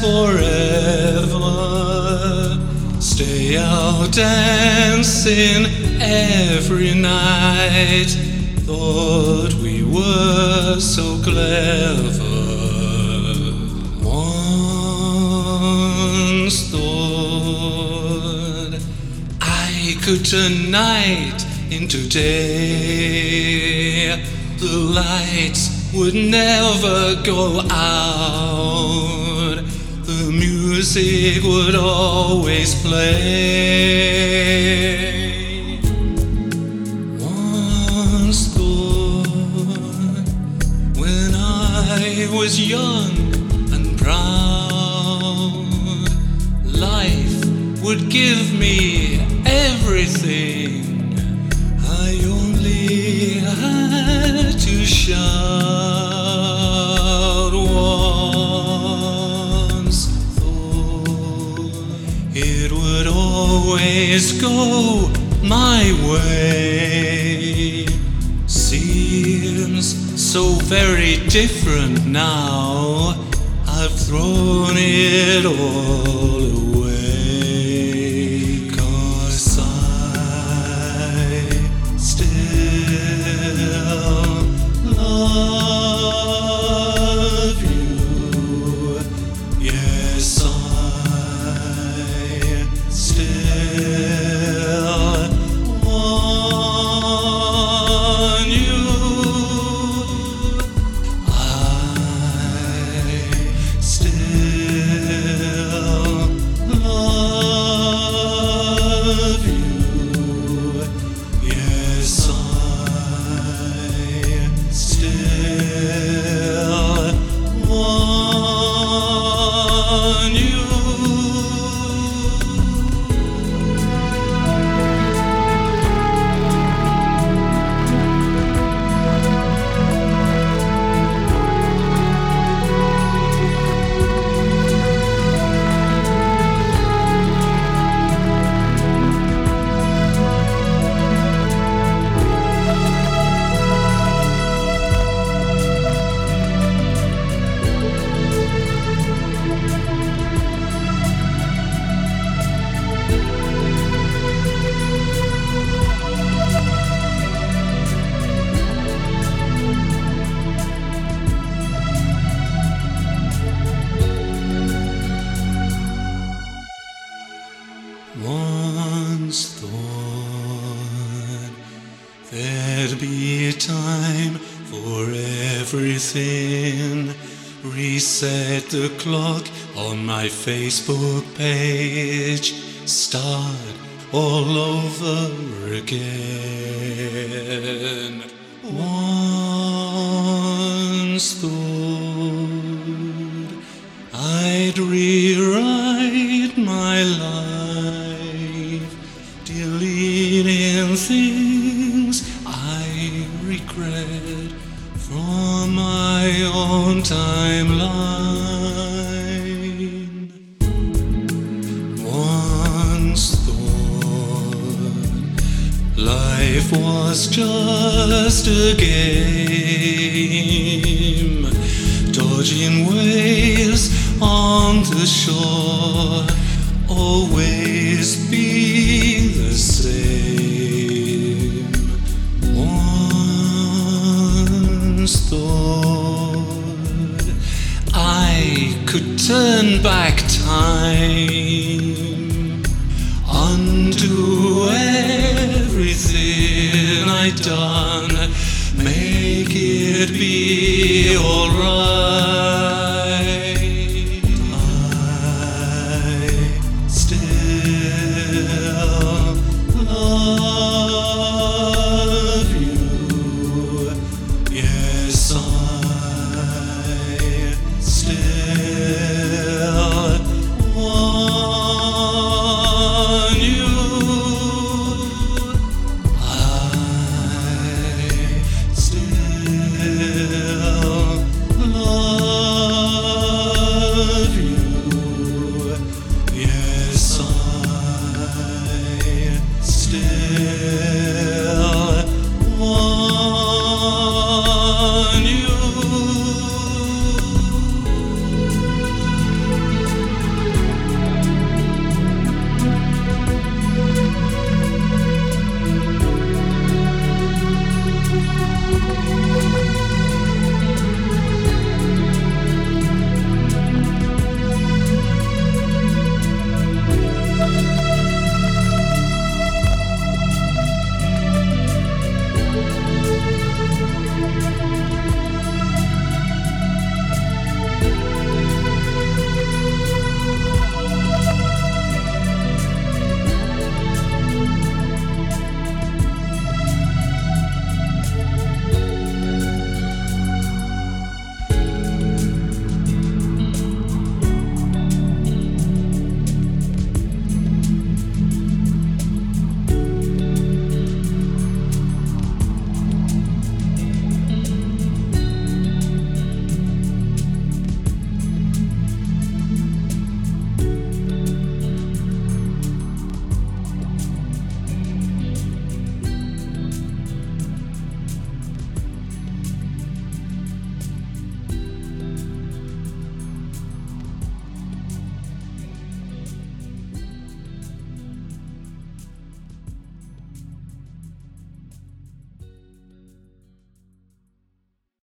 forever. Stay out dancing every night. Thought we were so clever. Once thought I could turn night into day. The lights would never go out. The music would always play. Once thought when I was young and proud, life would give me everything. I only had to shout it would always go my way. Seems so very different now. I've thrown it all away. Everything. Reset the clock on my Facebook page. Start all over again. Once thought I'd rewrite my life, deleting things I regret from my own timeline. Once thought life was just a game, dodging waves on the shore, undo everything I done, make it be alright. on you.